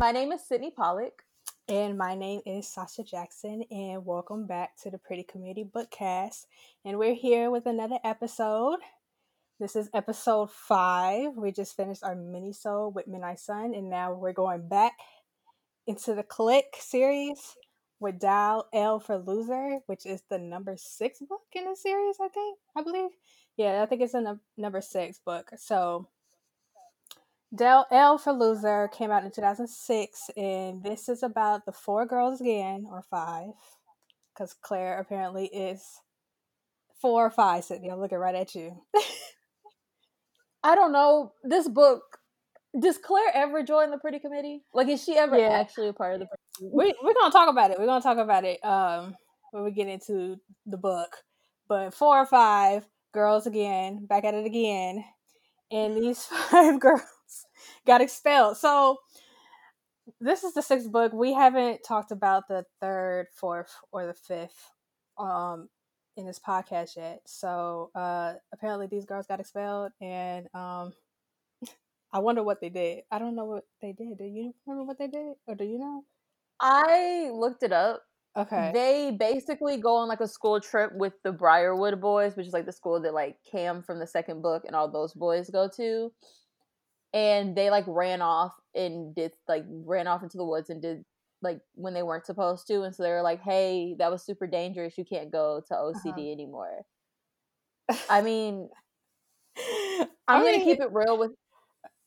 My name is Sydney Pollock. And my name is Sasha Jackson, and welcome back to the Pretty Committee Bookcast. And we're here with another episode. This is episode five. We just finished our mini soul with Midnight Sun, and now we're going back into the Clique series with Dial L for Loser, which is the number six book in the series, I think. I believe. Yeah, I think it's the number six book. So Dial L for Loser came out in 2006, and this is about the four girls again, or five, because Claire apparently is four or five, Sydney. I'm looking right at you. I don't know. This book, does Claire ever join the Pretty Committee? Like, is she ever yeah. actually a part of the we, we're gonna talk about it. We're gonna talk about it um when we get into the book. But four or five girls again, back at it again, and these five girls got expelled. So this is the sixth book. We haven't talked about the third, fourth, or the fifth um in this podcast yet. So uh apparently these girls got expelled and um I wonder what they did. I don't know what they did. Do you remember what they did? Or do you know? I looked it up. Okay. They basically go on like a school trip with the Briarwood boys, which is like the school that like Cam from the second book and all those boys go to. And they like ran off and did like ran off into the woods and did like when they weren't supposed to. And so they were like, hey, that was super dangerous. You can't go to OCD uh-huh. anymore. I mean, I'm I mean, gonna keep it real with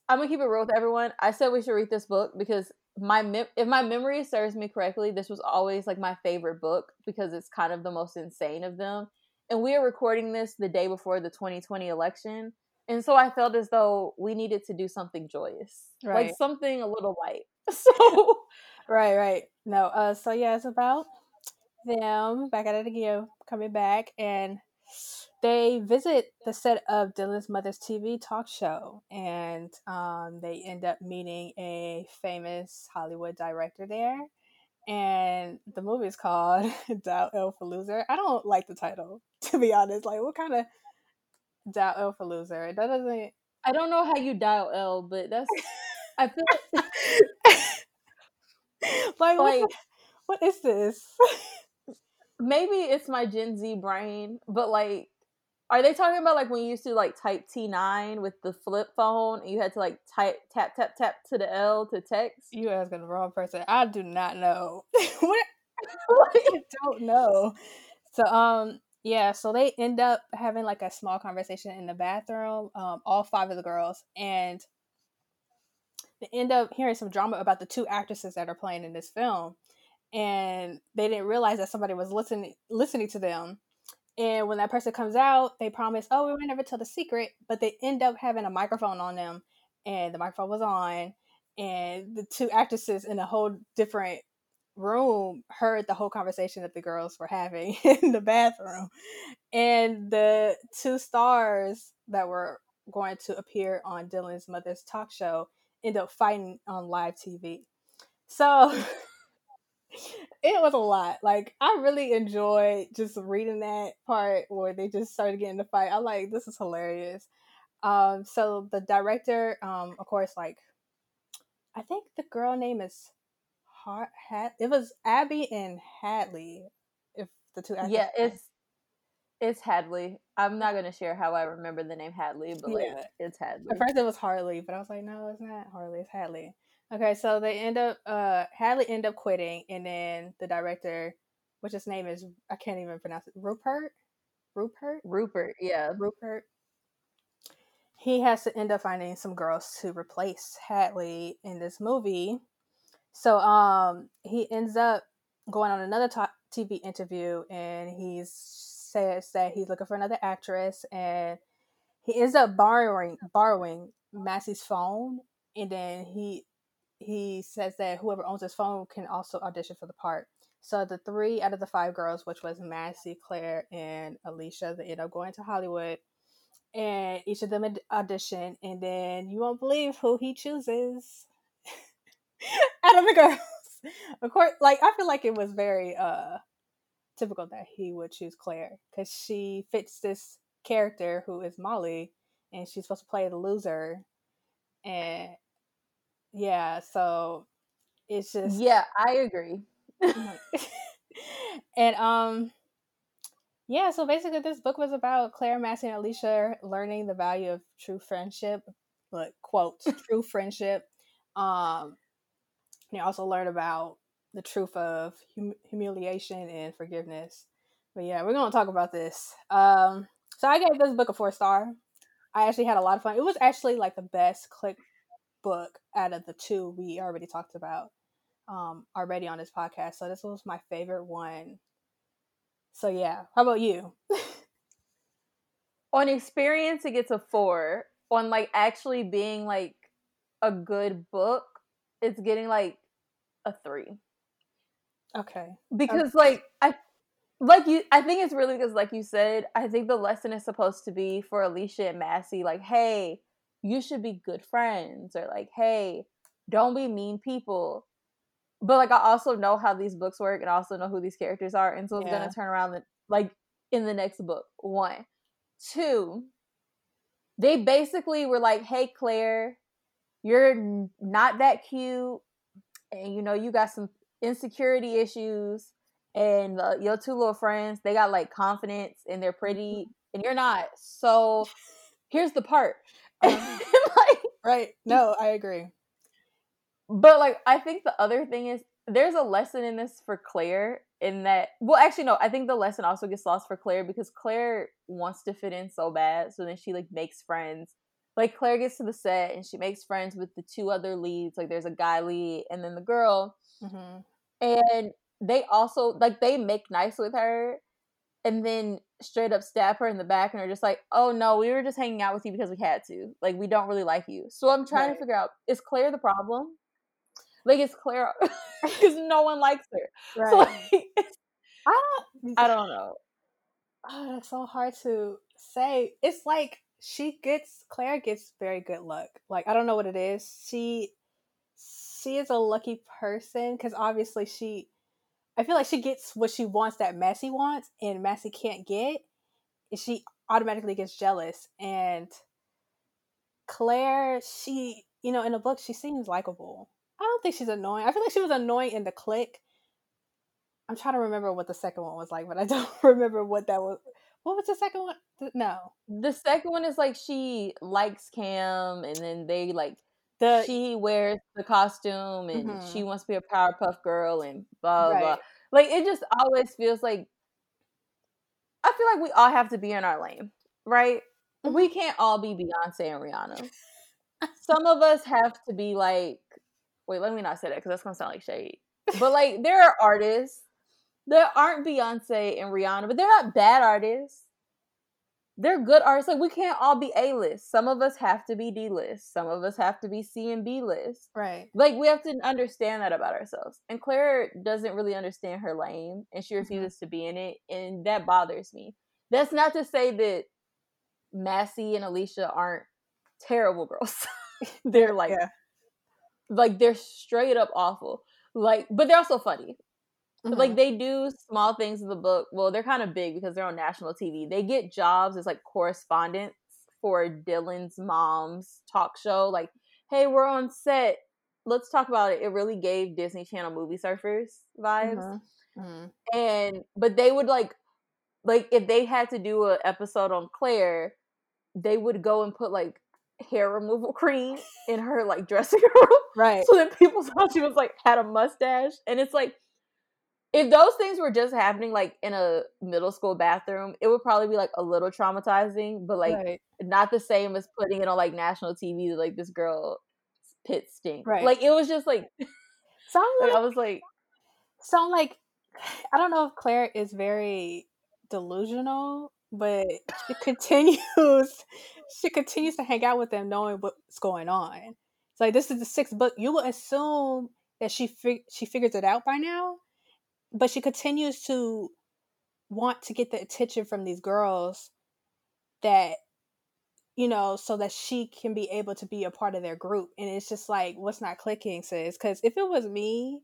I'm gonna keep it real with everyone. I said we should read this book because my mem- if my memory serves me correctly, this was always like my favorite book because it's kind of the most insane of them. And we are recording this the day before the 2020 election. And so I felt as though we needed to do something joyous. Right. Like something a little light. So Right, right. No, uh so yeah, it's about them back at it again, coming back and they visit the set of Dylan's mother's TV talk show, and um, they end up meeting a famous Hollywood director there. And the movie is called Dial L for Loser. I don't like the title, to be honest. Like, what kind of Dial L for Loser? That doesn't. I don't know how you dial L, but that's. I feel like. like, like what, what is this? maybe it's my Gen Z brain, but like are they talking about like when you used to like type T9 with the flip phone and you had to like type tap tap tap to the L to text? You asking the wrong person. I do not know. what? I don't know. So um yeah, so they end up having like a small conversation in the bathroom, um, all five of the girls, and they end up hearing some drama about the two actresses that are playing in this film. And they didn't realize that somebody was listening listening to them and when that person comes out, they promise, oh, we will never tell the secret, but they end up having a microphone on them, and the microphone was on, and the two actresses in a whole different room heard the whole conversation that the girls were having in the bathroom. And the two stars that were going to appear on Dylan's mother's talk show end up fighting on live TV. So it was a lot. Like I really enjoyed just reading that part where they just started getting the fight. I like this is hilarious. Um, so the director, um, of course, like I think the girl name is It was Abby and Hadley. If the two actors yeah, it's it's Hadley. I'm not gonna share how I remember the name Hadley, but like yeah. it's Hadley. At first it was Harley, but I was like, no, it's not Harley. It's Hadley. Okay, so they end up uh Hadley end up quitting and then the director, which his name is I can't even pronounce it, Rupert? Rupert? Rupert, yeah. Rupert. He has to end up finding some girls to replace Hadley in this movie. So um he ends up going on another TV interview and he says that he's looking for another actress and he ends up borrowing borrowing Massie's phone and then he he says that whoever owns his phone can also audition for the part. So the three out of the five girls, which was Massie, Claire, and Alicia, they end up going to Hollywood, and each of them audition, and then you won't believe who he chooses out of the girls. Of course, like I feel like it was very uh typical that he would choose Claire because she fits this character who is Molly, and she's supposed to play the loser, and yeah, so it's just yeah, I agree. and um yeah, so basically this book was about Claire, Massie, and Alicia learning the value of true friendship, but quotes, true friendship. Um they also learn about the truth of hum- humiliation and forgiveness. But yeah, we're gonna talk about this. Um so I gave this book a four star. I actually had a lot of fun. It was actually like the best clique book out of the two we already talked about um, already on this podcast. So this was my favorite one. So yeah, how about you? on experience, it gets a four. On like actually being like a good book, it's getting like a three. Okay. Because okay. like I like you I think it's really because like you said, I think the lesson is supposed to be for Alicia and Massie, like, hey, you should be good friends, or like, hey, don't be mean people but like I also know how these books work and I also know who these characters are, and so it's yeah. gonna turn around the, like in the next book. One, two. They basically were like, "Hey, Claire, you're not that cute, and you know you got some insecurity issues, and uh, your two little friends they got like confidence and they're pretty, mm-hmm. and you're not. So here's the part." Um, like, right? No, I agree. But like I think the other thing is there's a lesson in this for Claire in that well actually no, I think the lesson also gets lost for Claire because Claire wants to fit in so bad, so then she like makes friends. Like Claire gets to the set and she makes friends with the two other leads. Like there's a guy lead and then the girl. Mm-hmm. And they also like they make nice with her and then straight up stab her in the back and are just like, oh no, we were just hanging out with you because we had to. Like we don't really like you. So I'm trying right. to figure out is Claire the problem? Like it's Claire because no one likes her. Right. So like, I don't. I don't know. Oh, that's so hard to say. It's like she gets Claire gets very good luck. Like I don't know what it is. She she is a lucky person because obviously she. I feel like she gets what she wants that Massie wants, and Massie can't get. And she automatically gets jealous. And Claire, she, you know, in the book, she seems likable. I don't think she's annoying. I feel like she was annoying in the click. I'm trying to remember what the second one was like, but I don't remember what that was. What was the second one? No. The second one is like she likes Cam and then they like the she wears the costume and mm-hmm. she wants to be a Powerpuff Girl and blah right. blah. Like it just always feels like I feel like we all have to be in our lane, right? Mm-hmm. We can't all be Beyonce and Rihanna. Some of us have to be like wait, let me not say that because that's gonna sound like shade. But like there are artists that aren't Beyonce and Rihanna, but they're not bad artists. They're good artists. Like we can't all be A list. Some of us have to be D list. Some of us have to be C and B list. Right. Like we have to understand that about ourselves. And Claire doesn't really understand her lane and she mm-hmm. refuses mm-hmm. to be in it. And that bothers me. That's not to say that Massie and Alicia aren't terrible girls. they're like yeah. Like they're straight up awful. Like, but they're also funny. Mm-hmm. Like they do small things in the book. Well, they're kind of big because they're on national TV. They get jobs as like correspondents for Dylan's mom's talk show. Like, hey, we're on set. Let's talk about it. It really gave Disney Channel movie surfers vibes. Mm-hmm. Mm-hmm. And but they would like like if they had to do an episode on Claire, they would go and put like hair removal cream in her like dressing room. Right. So that people thought she was like had a mustache. And it's like if those things were just happening like in a middle school bathroom, it would probably be like a little traumatizing, but like right. not the same as putting it on like national TV like this girl pit stink. Right. Like it was just like sound like, I was like sound like I don't know if Claire is very delusional, but she continues she continues to hang out with them knowing what's going on. It's like this is the sixth book. You will assume that she fig- she figures it out by now, but she continues to want to get the attention from these girls that you know so that she can be able to be a part of their group and it's just like what's not clicking says because if it was me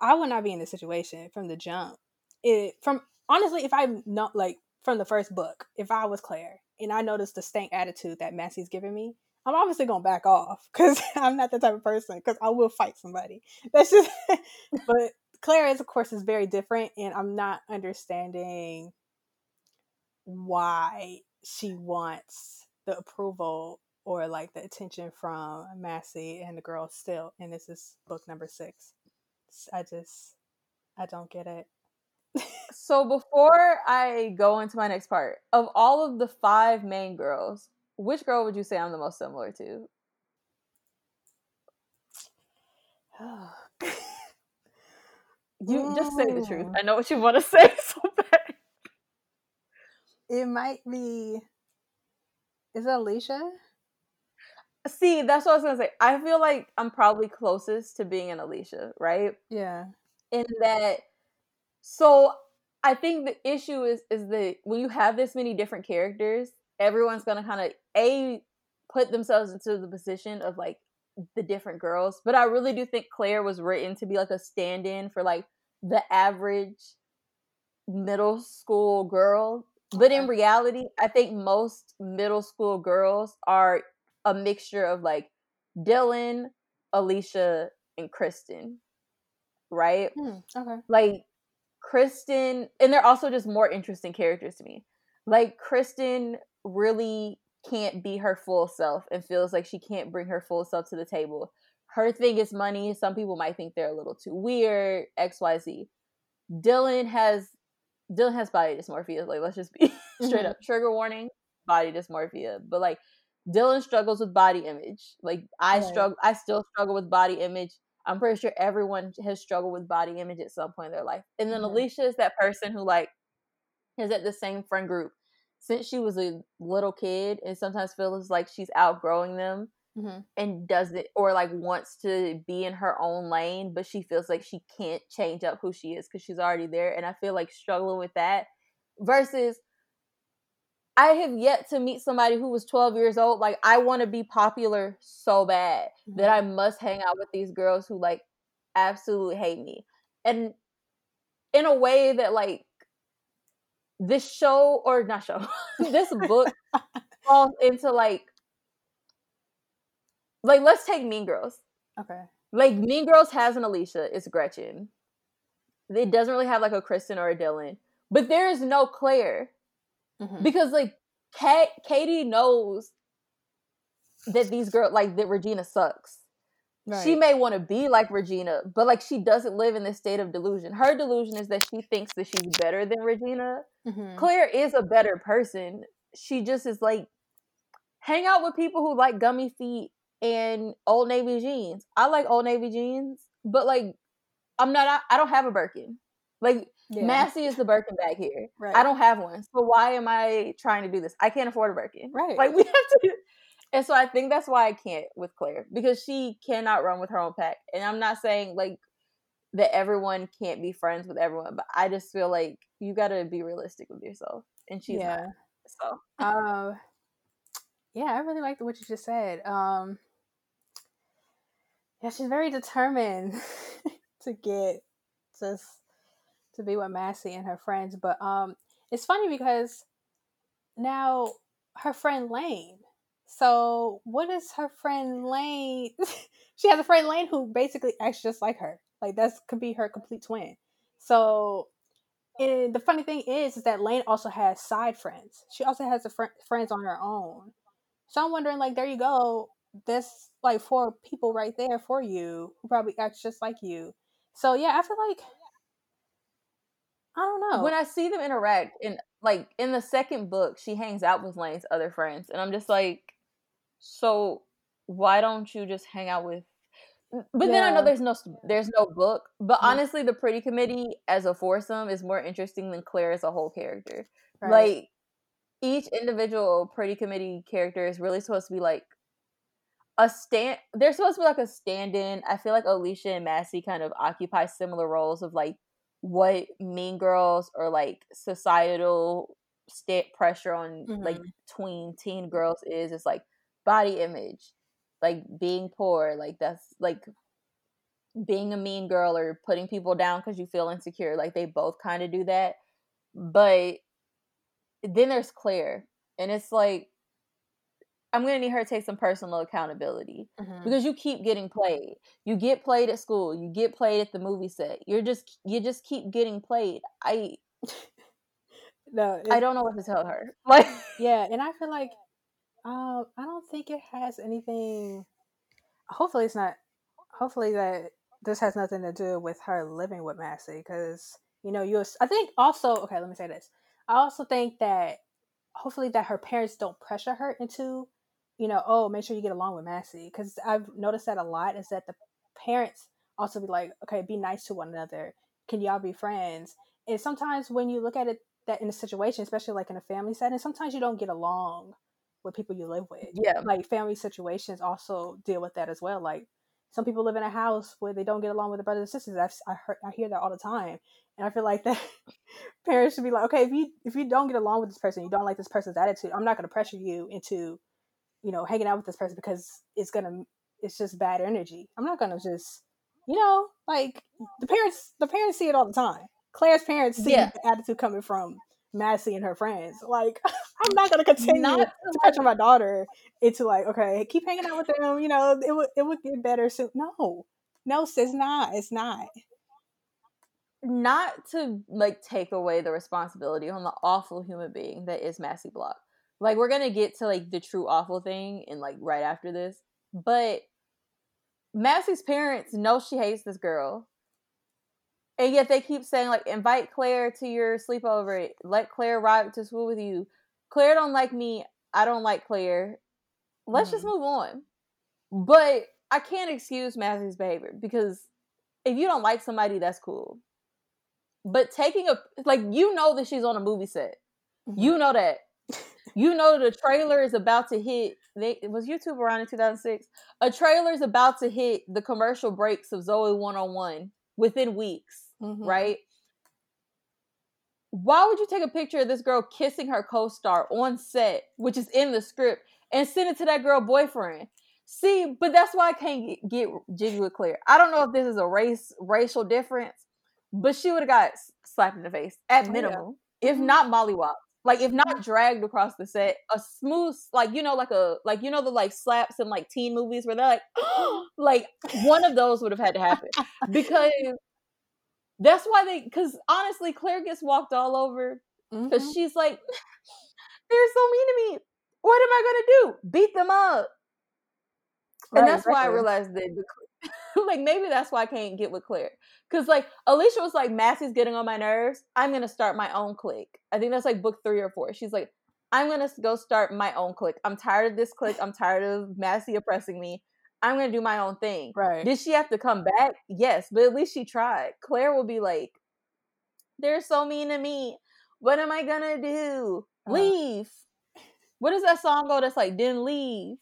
i would not be in this situation from the jump it from honestly if i'm not like from the first book if i was claire and I noticed the stank attitude that Massie's giving me, I'm obviously gonna back off because I'm not the type of person because I will fight somebody. That's just. but Claire is, of course, is very different, and I'm not understanding why she wants the approval or like the attention from Massie and the girls still. And this is book number six. I just, I don't get it. so before I go into my next part, of all of the five main girls, which girl would you say I'm the most similar to? you just say the truth. Oh. I know what you want to say so bad. It might be. Is it Alicia? See, that's what I was gonna say. I feel like I'm probably closest to being an Alicia, right? Yeah. In that, so I think the issue is is that when you have this many different characters, everyone's gonna kind of a put themselves into the position of like the different girls. But I really do think Claire was written to be like a stand-in for like the average middle school girl. But in reality, I think most middle school girls are a mixture of like Dylan, Alicia, and Kristen. Right? Hmm, okay. Like Kristen, and they're also just more interesting characters to me. Like Kristen really can't be her full self and feels like she can't bring her full self to the table. Her thing is money. Some people might think they're a little too weird, XYZ. Dylan has Dylan has body dysmorphia. Like let's just be straight mm-hmm. up. Trigger warning, body dysmorphia. But like Dylan struggles with body image. Like I right. struggle I still struggle with body image. I'm pretty sure everyone has struggled with body image at some point in their life. And then mm-hmm. Alicia is that person who like is at the same friend group since she was a little kid and sometimes feels like she's outgrowing them mm-hmm. and does it or like wants to be in her own lane, but she feels like she can't change up who she is because she's already there. And I feel like struggling with that versus I have yet to meet somebody who was 12 years old. Like, I want to be popular so bad mm-hmm. that I must hang out with these girls who, like, absolutely hate me. And in a way that, like, this show, or not show, this book falls into, like, like, let's take Mean Girls. Okay. Like, Mean Girls has an Alicia, it's Gretchen. It doesn't really have, like, a Kristen or a Dylan. But there is no Claire Mm-hmm. Because like Kate, Cady knows that these girls like that Regina sucks. Right. She may want to be like Regina, but like she doesn't live in this state of delusion. Her delusion is that she thinks that she's better than Regina. Mm-hmm. Claire is a better person. She just is like hang out with people who like gummy feet and old navy jeans. I like old navy jeans, but like I'm not I, I don't have a Birkin. Like yeah. Massie is the Birkin bag here. Right. I don't have one. So why am I trying to do this? I can't afford a Birkin. Right. Like we have to and so I think that's why I can't with Claire because she cannot run with her own pack. And I'm not saying like that everyone can't be friends with everyone, but I just feel like you got to be realistic with yourself, and she's yeah. not. So, uh, yeah, I really liked what you just said. Um, yeah, she's very determined to get just to be with Massie and her friends. But um, it's funny because now her friend Lane. So what is her friend Lane? she has a friend Lane who basically acts just like her. Like that's could be her complete twin. So and the funny thing is, is that Lane also has side friends. She also has a fr- friends on her own. So I'm wondering, like, there you go. There's like four people right there for you who probably act just like you. So yeah, I feel like I don't know. When I see them interact in like in the second book, she hangs out with Lane's other friends, and I'm just like, so why don't you just hang out with? But yeah. then I know there's no there's no book. But mm-hmm. honestly, the Pretty Committee as a foursome is more interesting than Claire as a whole character. Right. Like each individual Pretty Committee character is really supposed to be like a stand. They're supposed to be like a stand-in. I feel like Alicia and Massie kind of occupy similar roles of like what mean girls or like societal state pressure on mm-hmm. like tween teen girls is is like body image like being poor like that's like being a mean girl or putting people down because you feel insecure like they both kind of do that but then there's claire and it's like I'm gonna need her to take some personal accountability mm-hmm. because you keep getting played. You get played at school. You get played at the movie set. You're just you just keep getting played. I no, I don't know what to tell her. Like yeah, and I feel like uh, I don't think it has anything. Hopefully, it's not. Hopefully that this has nothing to do with her living with Massie because you know you. I think also okay. Let me say this. I also think that hopefully that her parents don't pressure her into you know, oh, make sure you get along with Massie. Because I've noticed that a lot is that the parents also be like, okay, be nice to one another. Can y'all be friends? And sometimes when you look at it that in a situation, especially like in a family setting, sometimes you don't get along with people you live with. Yeah. Like family situations also deal with that as well. Like some people live in a house where they don't get along with their brothers and sisters. I've, I, heard, I hear that all the time. And I feel like that parents should be like, okay, if you if you don't get along with this person, you don't like this person's attitude, I'm not going to pressure you into you know, hanging out with this person because it's gonna it's just bad energy. I'm not gonna just you know, like the parents the parents see it all the time. Claire's parents see yeah. the attitude coming from Massie and her friends. Like, I'm not gonna continue not to pressure my daughter into like, okay, keep hanging out with them. You know, it would it would get better soon. No, no, it's not. It's not. Not to like take away the responsibility on the awful human being that is Massie Block like we're gonna get to like the true awful thing and like right after this but massie's parents know she hates this girl and yet they keep saying like invite claire to your sleepover let claire ride to school with you. Claire don't like me i don't like claire. Let's mm. just move on. But i can't excuse massie's behavior because if you don't like somebody that's cool. But taking a like you know that she's on a movie set. Mm-hmm. you know that you know the trailer is about to hit. They, was YouTube around in 2006. A trailer is about to hit the commercial breaks of Zoey 101 within weeks, mm-hmm. right? Why would you take a picture of this girl kissing her co-star on set, which is in the script, and send it to that girl boyfriend? See, but that's why I can't get, get jiggy with Claire. I don't know if this is a race racial difference, but she would have got slapped in the face at minimum, oh, yeah. if mm-hmm. not mollywop like if not dragged across the set a smooth like you know like a like you know the like slaps in like teen movies where they're like like one of those would have had to happen. Because that's why they because honestly claire gets walked all over because mm-hmm. she's like they're so mean to me. What am i gonna do? Beat them up. And right, that's why i realized that like maybe that's why i can't get with claire because like Alicia was like, Massie's getting on my nerves. I'm gonna start my own clique. I think that's like book three or four. She's like, I'm gonna go start my own clique. I'm tired of this clique. I'm tired of Massie oppressing me. I'm gonna do my own thing. Right. Did she have to come back? Yes, but at least she tried. Claire will be like, They're so mean to me. What am I gonna do? Uh, leave. What does that song go that's like, didn't leave?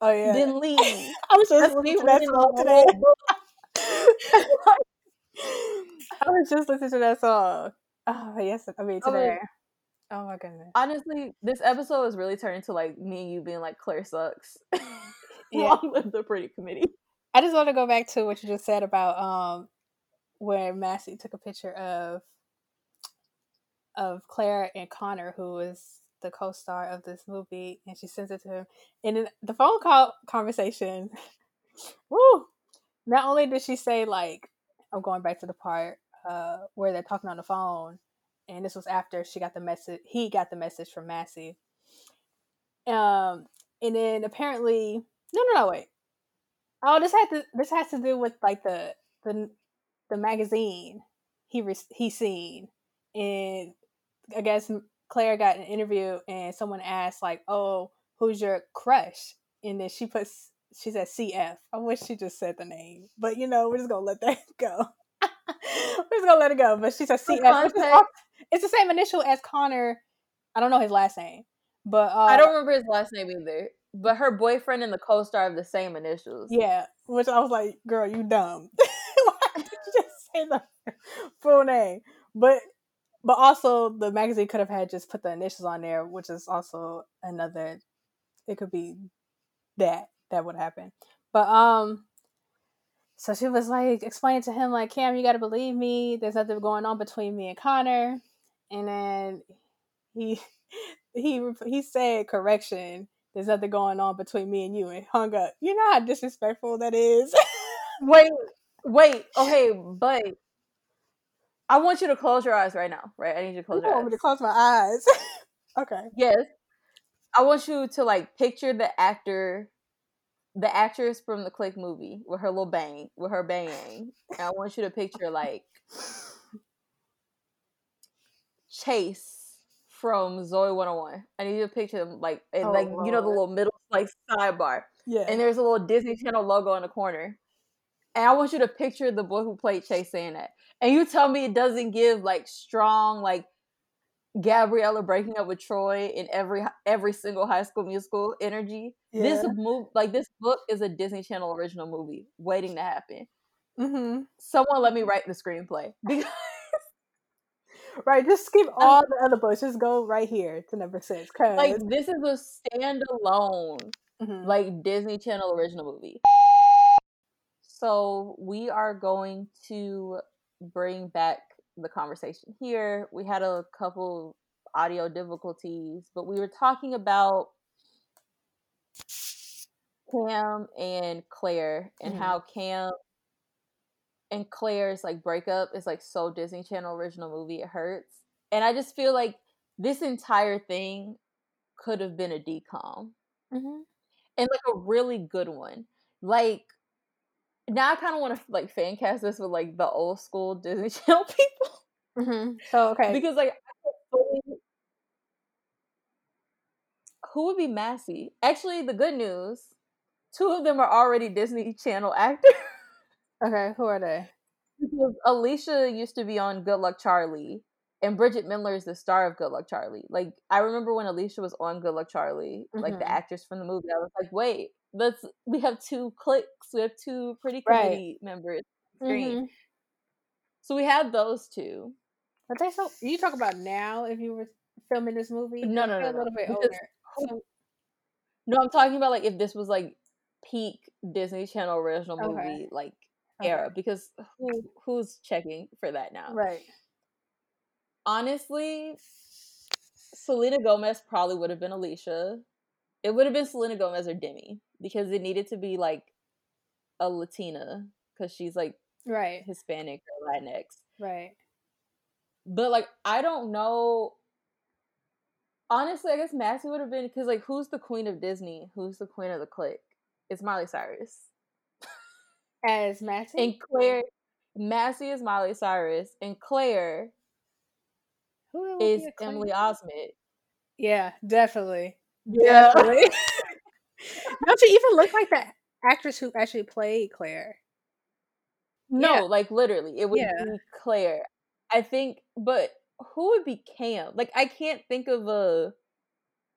Oh yeah. Didn't leave. I was just listening to that song today. I was just listening to that song. Oh yes, I mean today. Oh, oh my goodness. Honestly, this episode is really turning to like me and you being like Claire sucks. yeah. Along with the pretty committee. I just want to go back to what you just said about um where Massie took a picture of of Claire and Connor, who was the co-star of this movie, and she sends it to him. And in the phone call conversation, woo! Not only did she say like I'm going back to the part uh, where they're talking on the phone, and this was after she got the message. He got the message from Massie. Um, and then apparently, no, no, no, wait. Oh, this had to. This has to do with like the the the magazine he re- he seen, and I guess Claire got an interview, and someone asked like, "Oh, who's your crush?" And then she puts she said CF. I wish she just said the name, but you know, we're just gonna let that go. we're just gonna let it go. But she said CF. It's, the same initial as Connor. I don't know his last name, but uh, I don't remember his last name either. But her boyfriend and the co-star have the same initials. Yeah, which I was like, "Girl, you dumb. Why did you just say the full name?" But but also the magazine could have had just put the initials on there, which is also another. It could be that that would happen. But um so she was like explaining to him like Cam, you got to believe me. There's nothing going on between me and Connor. And then he he he said correction. there's nothing going on between me and you and hung up. You know how disrespectful that is. wait, wait, okay, but I want you to close your eyes right now, right? I need you to close you your want eyes. me to close my eyes. okay. Yes. I want you to like picture the actor the actress from the Clique movie with her little bang, with her bang. And I want you to picture like Chase from Zoey 101. I need you to picture them like and Oh, like you know the little middle like sidebar. Yeah. And there's a little Disney Channel logo in the corner. And I want you to picture the boy who played Chase saying that. And you tell me it doesn't give like strong like Gabriella breaking up with Troy in every every single high school musical energy. This move like this book is a Disney Channel original movie waiting to happen. mm-hmm. Someone let me write the screenplay. Because Right. Just skip all the other books. Just go right here to number six. Cause like this is a standalone Mhm. like Disney Channel original movie. So we are going to bring back the conversation here. We had a couple audio difficulties, but we were talking about Cam and Claire and Mhm. how Cam and Claire's like breakup is like so Disney Channel original movie it hurts. And I just feel like this entire thing could have been a DCOM Mhm. and like a really good one. Like now I kind of want to like fan cast this with like the old school Disney Channel people Mhm. So okay. because like I could fully- who would be Massie? Actually, the good news, two of them are already Disney Channel actors. okay. Who are they? because Alicia used to be on Good Luck Charlie, and Bridgit Mendler is the star of Good Luck Charlie. Like I remember when Alicia was on Good Luck Charlie, like the Mhm. actress from the movie. I was like, wait, let's we have two clicks, we have two pretty Right. committee members. on Screen. Mhm. So we have those two. But they so you talk about now if you were filming this movie. No, no, no, a no, little bit because older. So, No, I'm talking about like if this was like peak Disney Channel original Okay. movie like Okay. era because who who's checking for that now? right. honestly, Selena Gomez probably would have been Alicia. It would have been Selena Gomez or Demi because it needed to be like a Latina because she's like Right. Hispanic or Latinx. Right. But like, I don't know. Honestly, I guess Massie would have been because like, who's the queen of Disney? Who's the queen of the clique? It's Miley Cyrus. As Massie. And Claire, Massie is Miley Cyrus, and Claire Who is be a queen? Emily Osment. Yeah, definitely. Yeah. Definitely. Don't she even look like the actress who actually played Claire? No, Yeah. like literally, it would Yeah. be Claire. I think, but who would be Cam? Like, I can't think of a.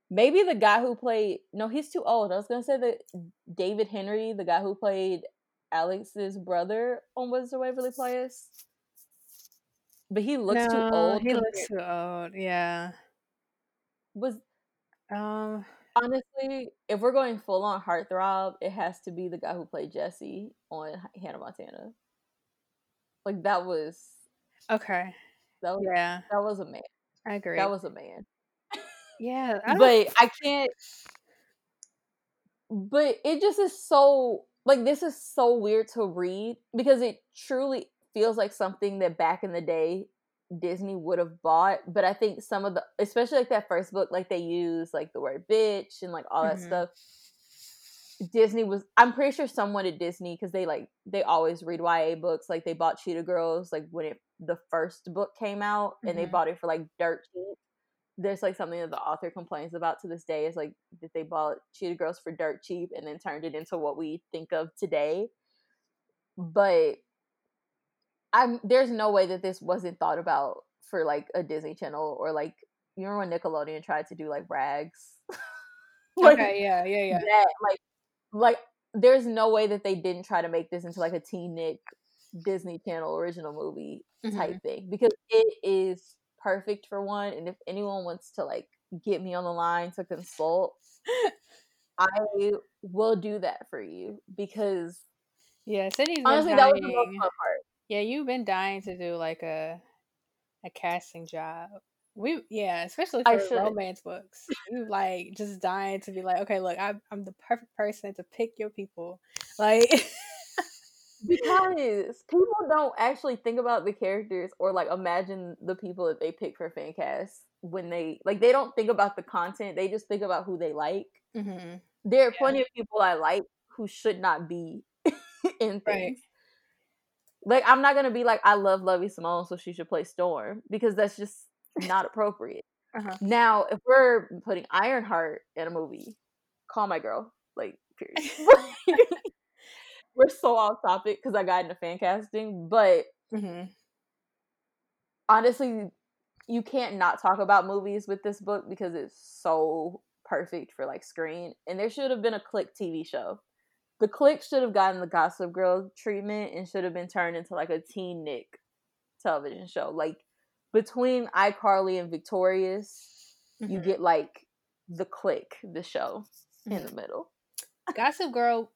Maybe the guy who played. No, he's too old. I was gonna say that David Henrie, the guy who played Alex's brother on Wizards of Waverly Place. But he looks too old. He looks too old. Yeah. Was Um. honestly, if we're going full on heartthrob, it has to be the guy who played Jesse on Hannah Montana. Like that was Okay. that was Yeah, that was a man. I agree. That was a man. Yeah. I but I can't. But it just is so like this is so weird to read because it truly feels like something that back in the day Disney would have bought. But I think some of the, especially like that first book, like they use like the word bitch and like all that Mhm. stuff. Disney was. I'm pretty sure someone at Disney because they like they always read YA books. Like they bought Cheetah Girls like when it the first book came out, and they Mhm. bought it for like dirt cheap there's like something that the author complains about to this day is like that they bought Cheetah Girls for dirt cheap and then turned it into what we think of today. But I'm there's no way that this wasn't thought about for like a Disney Channel or like you remember when Nickelodeon tried to do like rags? like okay. Yeah. Yeah. Yeah. that like like there's no way that they didn't try to make this into like a teen Nick Disney Channel original movie Mhm. type thing because it is perfect for one and if anyone wants to like get me on the line to consult i will do that for you because Yeah. Sydney's honestly that was the most fun part Yeah, you've been dying to do like a a casting job. We yeah, especially for romance books. You like just dying to be like, okay, look, I, I'm the perfect person to pick your people. Like because people don't actually think about the characters or like imagine the people that they pick for fan cast when they like they don't think about the content. They just think about who they like. Mm-hmm. There are yeah. plenty of people I like who should not be in things. Right. Like I'm not gonna be like I love Lovey-Symone, so she should play Storm because that's just not appropriate. Uh-huh. Now, if we're putting Ironheart in a movie, call my girl. Like, period. we're so off topic because I got into fan casting, but mm-hmm. honestly, you can't not talk about movies with this book because it's so perfect for like screen. And there should have been a Clique TV show. The Clique should have gotten the Gossip Girl treatment and should have been turned into like a teen Nick television show. Like between iCarly and Victorious, mm-hmm. you get like the Clique, the show mm-hmm. in the middle. Gossip Girl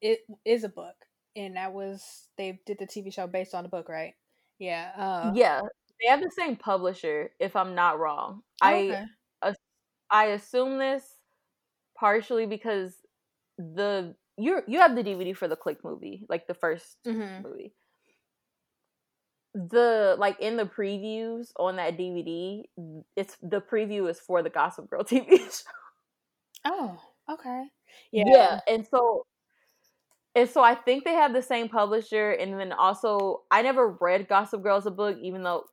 it is a book, and that was they did the TV show based on the book, right? Yeah. Uh, yeah, they have the same publisher, if I'm not wrong. Oh, okay. I I assume this partially because the you you have the DVD for the Clique movie, like the 1st mm-hmm. movie. The like in the previews on that DVD, it's the preview is for the Gossip Girl TV show. Oh, okay. Yeah. Yeah, and so and so I think they have the same publisher, and then also I never read Gossip Girl as a book, even though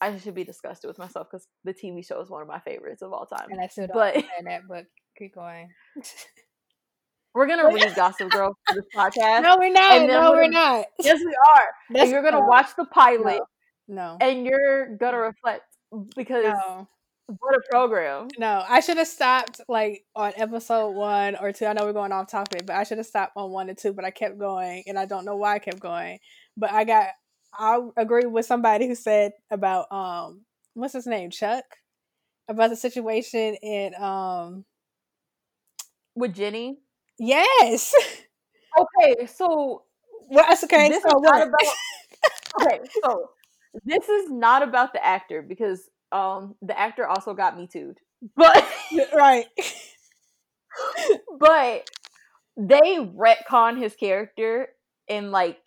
I should be disgusted with myself because the TV show is one of my favorites of all time. And I still don't but, understand that book. Keep going. we're gonna read Gossip Girl for this podcast. No, we're not. No, we're, we're not. Yes, we are. That's and you're gonna watch the pilot. No. no. And you're gonna reflect because no. What a program. No, I should have stopped like on episode one or two. I know we're going off topic, but I should have stopped on one and two, but I kept going and I don't know why I kept going. But I got I agree with somebody who said about um what's his name? Chuck? About the situation in um with Jenny? Yes. Okay, so well, that's okay. This so is not about Okay, so this is not about the actor because um the actor also got me too but right. But they retcon his character in like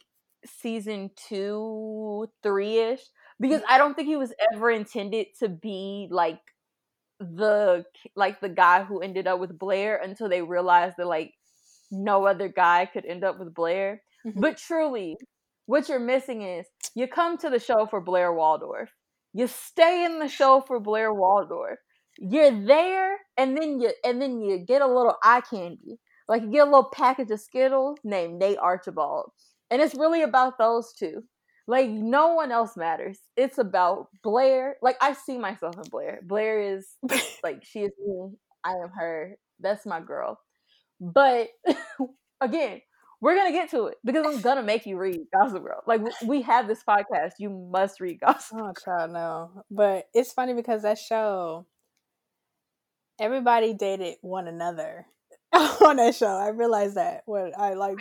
season two three-ish because i don't think he was ever intended to be like the like the guy who ended up with blair until they realized that like no other guy could end up with blair. Mm-hmm. but truly what you're missing is you come to the show for blair waldorf you stay in the show for Blair Waldorf. You're there, and then you and then you get a little eye candy, like you get a little package of Skittles named Nate Archibald, and it's really about those two. Like no one else matters. It's about Blair. Like I see myself in Blair. Blair is like she is me. I am her. That's my girl. But again, we're gonna get to it because I'm gonna make you read Gossip Girl. Like we have this podcast, you must read Gossip. Oh, girl. Oh, child, no. But it's funny because that show, everybody dated one another on that show. I realized that when I like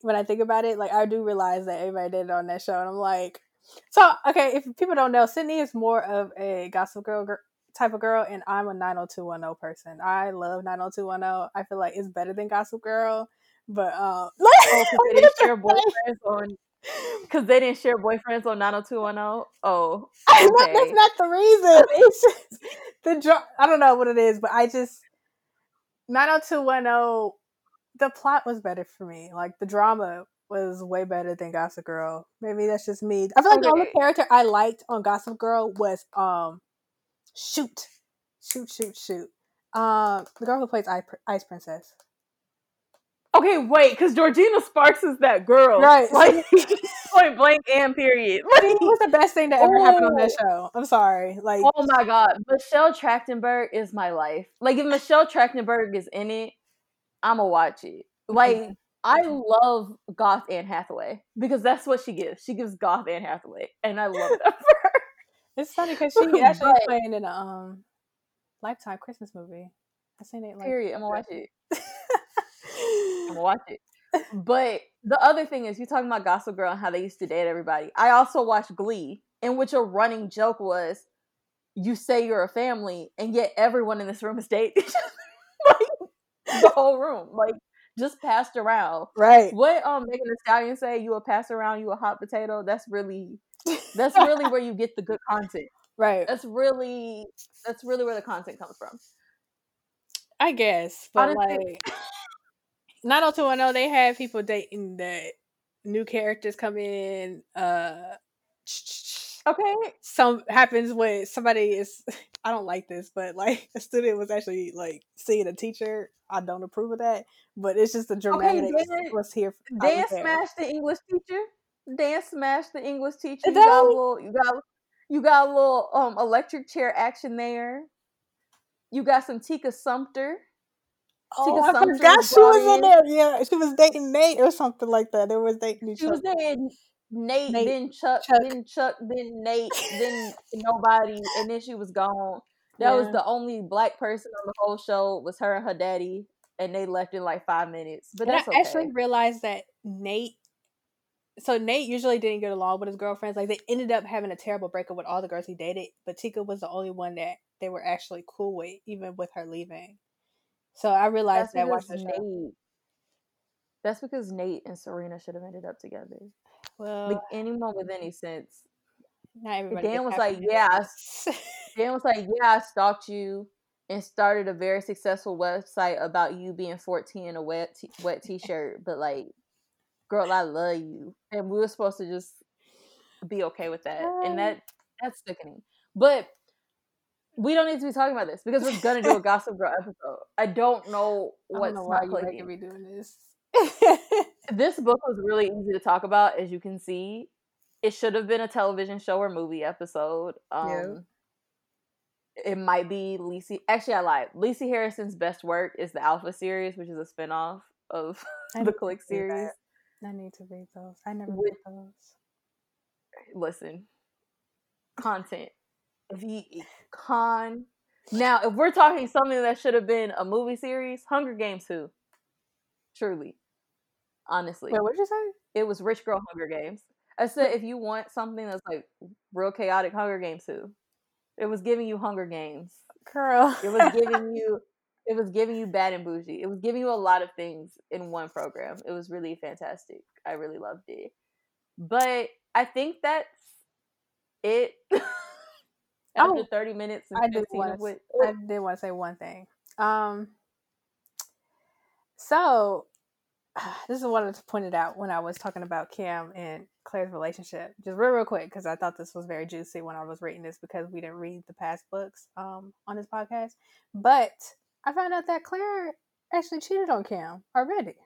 when I think about it, like I do realize that everybody did it on that show, and I'm like, so okay. If people don't know, Sydney is more of a Gossip Girl type of girl, and I'm a 90210 person. I love 90210. I feel like it's better than Gossip Girl but um, oh, because they didn't share boyfriends on because they didn't share boyfriends on 90210. Oh, okay. that's not the reason. It's just the dr- I don't know what it is, but I just 90210. The plot was better for me. Like the drama was way better than Gossip Girl. Maybe that's just me. I feel like okay. the only character I liked on Gossip Girl was um, shoot, shoot, shoot, shoot. Um, the girl who plays Ice Princess. Okay, wait, because Georgina Sparks is that girl, right? Like point blank and period. Like, was the best thing that ever oh. happened on that oh. show. I'm sorry, like oh my god, Michelle Trachtenberg is my life. Like if Michelle Trachtenberg is in it, I'ma watch it. Like mm-hmm. I love Goth Anne Hathaway because that's what she gives. She gives Goth Anne Hathaway, and I love that for her. It's funny because she actually but, playing in a um, Lifetime Christmas movie. I seen it. Like, period. I'm gonna watch it. Gonna watch it. But the other thing is, you're talking about Gossip Girl and how they used to date everybody. I also watched Glee, in which a running joke was you say you're a family, and yet everyone in this room is dating. like the whole room, like just passed around. Right. What um Megan Thee Stallion say? You a pass around, you a hot potato. That's really, that's really where you get the good content. Right. That's really, that's really where the content comes from. I guess, but Honestly- like, 90210, they have people dating that new characters come in. Uh, Okay. some happens when somebody is. I don't like this, but like a student was actually like seeing a teacher. I don't approve of that, but it's just the dramatic then- was here. Dan smashed the English teacher. Dan smashed the English teacher. You got a little, you got, you got a little um electric chair action there. You got some Tika Sumpter. Oh, I forgot she was in there. Yeah, she was dating Nate or something like that. They was dating each She was then Nate, Nate, then Chuck, Chuck. then Chuck, then Nate, then nobody, and then she was gone. That was the only black person on the whole show was her and her daddy, and they left in like five minutes. But And that's I okay. actually realized that Nate. So Nate usually didn't get along with his girlfriends. Like they ended up having a terrible breakup with all the girls he dated, but Tika was the only one that they were actually cool with, even with her leaving. So I realized that watching the show. Nate. That's because Nate and Serena should have ended up together. Well, Like anyone with any sense. not everybody. Dan was like, "Yeah, Dan was like, "Yeah, I stalked you and started a very successful website about you being 14 in a wet t- wet t-shirt, but like, girl, I love you." And we were supposed to just be okay with that, Um. and that that's sickening. But we don't need to be talking about this because we're gonna do a Gossip Girl episode. I don't know I what's don't know why not you clicking. making me doing this. This book was really easy to talk about, as you can see. It should have been a television show or movie episode. Um, Yeah. It might be Lisi. Actually, I lied. Lisi Harrison's best work is the Alpha series, which is a spinoff of the Clique series. that. I need to read those. I never With- read those. Listen, content. The con. Now, if we're talking something that should have been a movie series, Hunger Games, who? Truly, honestly. Wait, what'd you say? It was Rich Girl Hunger Games. I said if you want something that's like real chaotic, Hunger Games too. It was giving you Hunger Games. Girl. It was giving you it was giving you bad and bougie. It was giving you a lot of things in one program. It was really fantastic. I really loved it. But I think that's it. After Oh, 30 minutes and I did 15 wanna, which I did want to say one thing. Um. So, this is what I pointed out when I was talking about Cam and Claire's relationship. Just real, real quick, because I thought this was very juicy when I was reading this because we didn't read the past books um on this podcast. But I found out that Claire actually cheated on Cam already.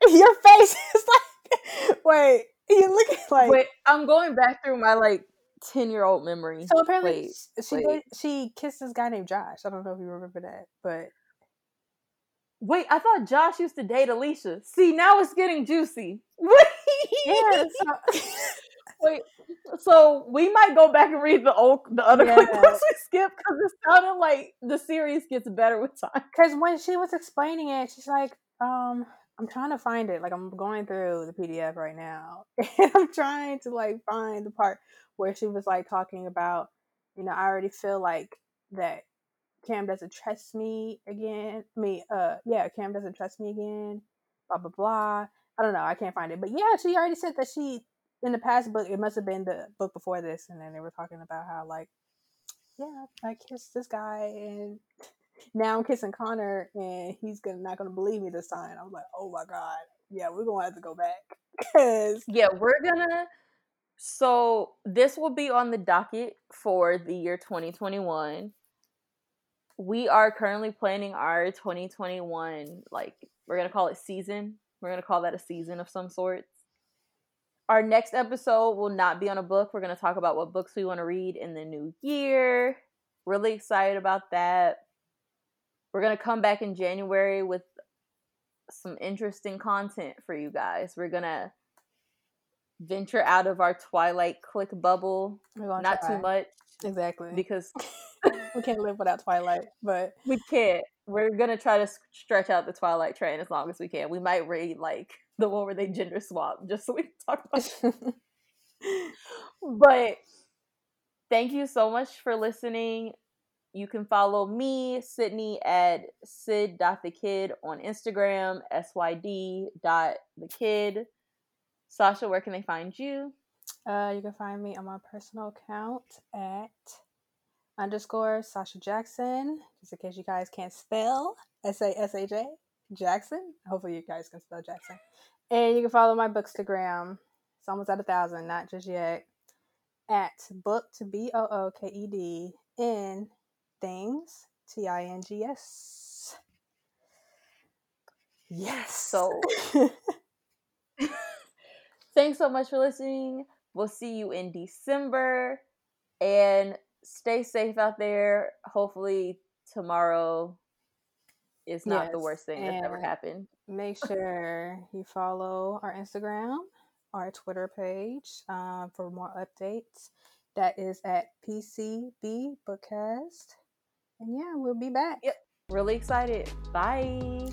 Your face is like, wait, you looking like. Wait, I'm going back through my like 10 year old memory. So apparently, Wait, she wait. did, she kissed this guy named Josh. I don't know if you remember that, but Wait, I thought Josh used to date Alicia. See, now it's getting juicy. So, wait. So we might go back and read the old, the other Yeah. we skipped because it sounded like the series gets better with time. Because when she was explaining it, she's like, um, I'm trying to find it. Like, I'm going through the PDF right now. And I'm trying to, like, find the part where she was, like, talking about, you know, I already feel like that Cam doesn't trust me again. Me, uh, yeah, Cam doesn't trust me again. Blah, blah, blah. I don't know. I can't find it. But yeah, she already said that she, in the past book, it must have been the book before this. And then they were talking about how, like, yeah, I kissed this guy and now I'm kissing Connor and he's gonna not gonna believe me this time. I was like, oh my god, yeah, we're gonna have to go back because Yeah, we're gonna. So this will be on the docket for the year 2021. We are currently planning our 2021, like we're gonna call it season. We're gonna call that a season of some sorts. Our next episode will not be on a book. We're gonna talk about what books we want to read in the new year. Really excited about that. We're gonna come back in January with some interesting content for you guys. We're gonna venture out of our Twilight Clique bubble. we're Not try. too much exactly because we can't live without Twilight, but we can't. We're gonna try to stretch out the Twilight train as long as we can. We might read like the one where they gender swap just so we can talk about. It. But thank you so much for listening. You can follow me, Sydney, at sid.thekid on Instagram, syd.thekid. Sasha, where can they find you? Uh, you can find me on my personal account at underscore Sasha Jackson, just in case you guys can't spell S A S H A Jackson. Hopefully, you guys can spell Jackson. And you can follow my bookstagram. It's almost at a thousand, not just yet. At booked B O O K E D in things T I N G S. Yes. So, thanks so much for listening. We'll see you in December and stay safe out there. Hopefully, tomorrow is not yes, the worst thing that's ever happened. Make sure you follow our Instagram, our Twitter page um, for more updates. That is at PCB Bookcast. And yeah, we'll be back. Yep. Really excited. Bye.